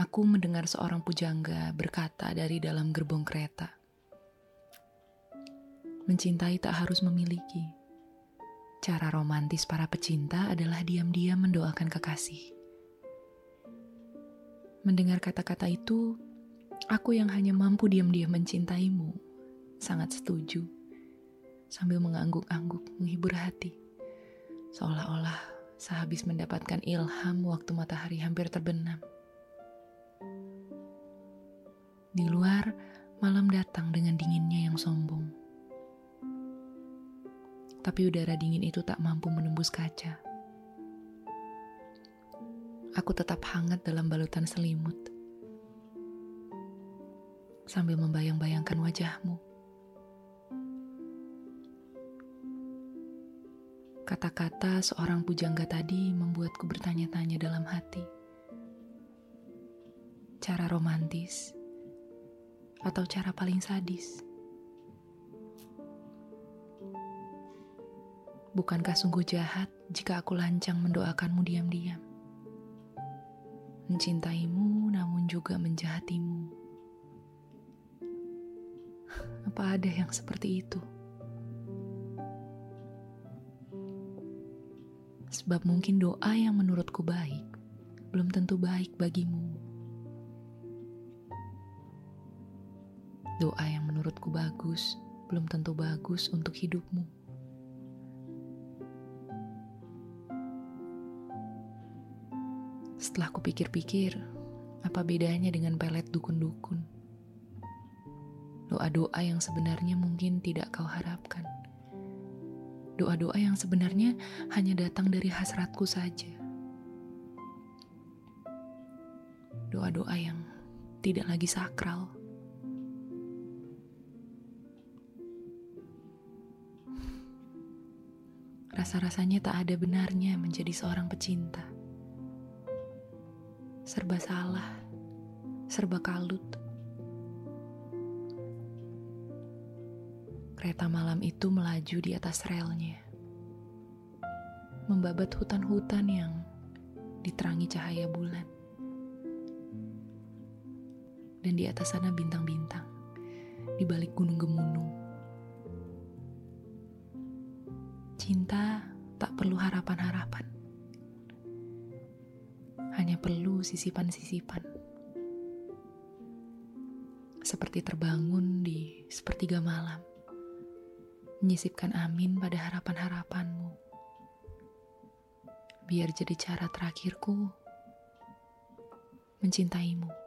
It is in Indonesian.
aku mendengar seorang pujangga berkata dari dalam gerbong kereta. Mencintai tak harus memiliki. Cara romantis para pecinta adalah diam-diam mendoakan kekasih. Mendengar kata-kata itu, aku yang hanya mampu diam-diam mencintaimu, sangat setuju. Sambil mengangguk-angguk menghibur hati. Seolah-olah sehabis mendapatkan ilham waktu matahari hampir terbenam. Di luar, malam datang dengan dinginnya yang sombong. Tapi udara dingin itu tak mampu menembus kaca. Aku tetap hangat dalam balutan selimut. Sambil membayang-bayangkan wajahmu. Kata-kata seorang pujangga tadi membuatku bertanya-tanya dalam hati. Cara romantis atau cara paling sadis? Bukankah sungguh jahat jika aku lancang mendoakanmu diam-diam? Mencintaimu namun juga menjahatimu. Apa ada yang seperti itu? Sebab mungkin doa yang menurutku baik belum tentu baik bagimu. Doa yang menurutku bagus belum tentu bagus untuk hidupmu. Setelah kupikir-pikir, apa bedanya dengan pelet dukun-dukun? Doa-doa yang sebenarnya mungkin tidak kau harapkan. Doa-doa yang sebenarnya hanya datang dari hasratku saja. Doa-doa yang tidak lagi sakral. Rasa-rasanya tak ada benarnya menjadi seorang pecinta. Serba salah, serba kalut. Kereta malam itu melaju di atas relnya, membabat hutan-hutan yang diterangi cahaya bulan. Dan di atas sana bintang-bintang, di balik gunung gemunung Cinta tak perlu harapan-harapan. Hanya perlu sisipan-sisipan. Seperti terbangun di sepertiga malam. Menyisipkan amin pada harapan-harapanmu. Biar jadi cara terakhirku mencintaimu.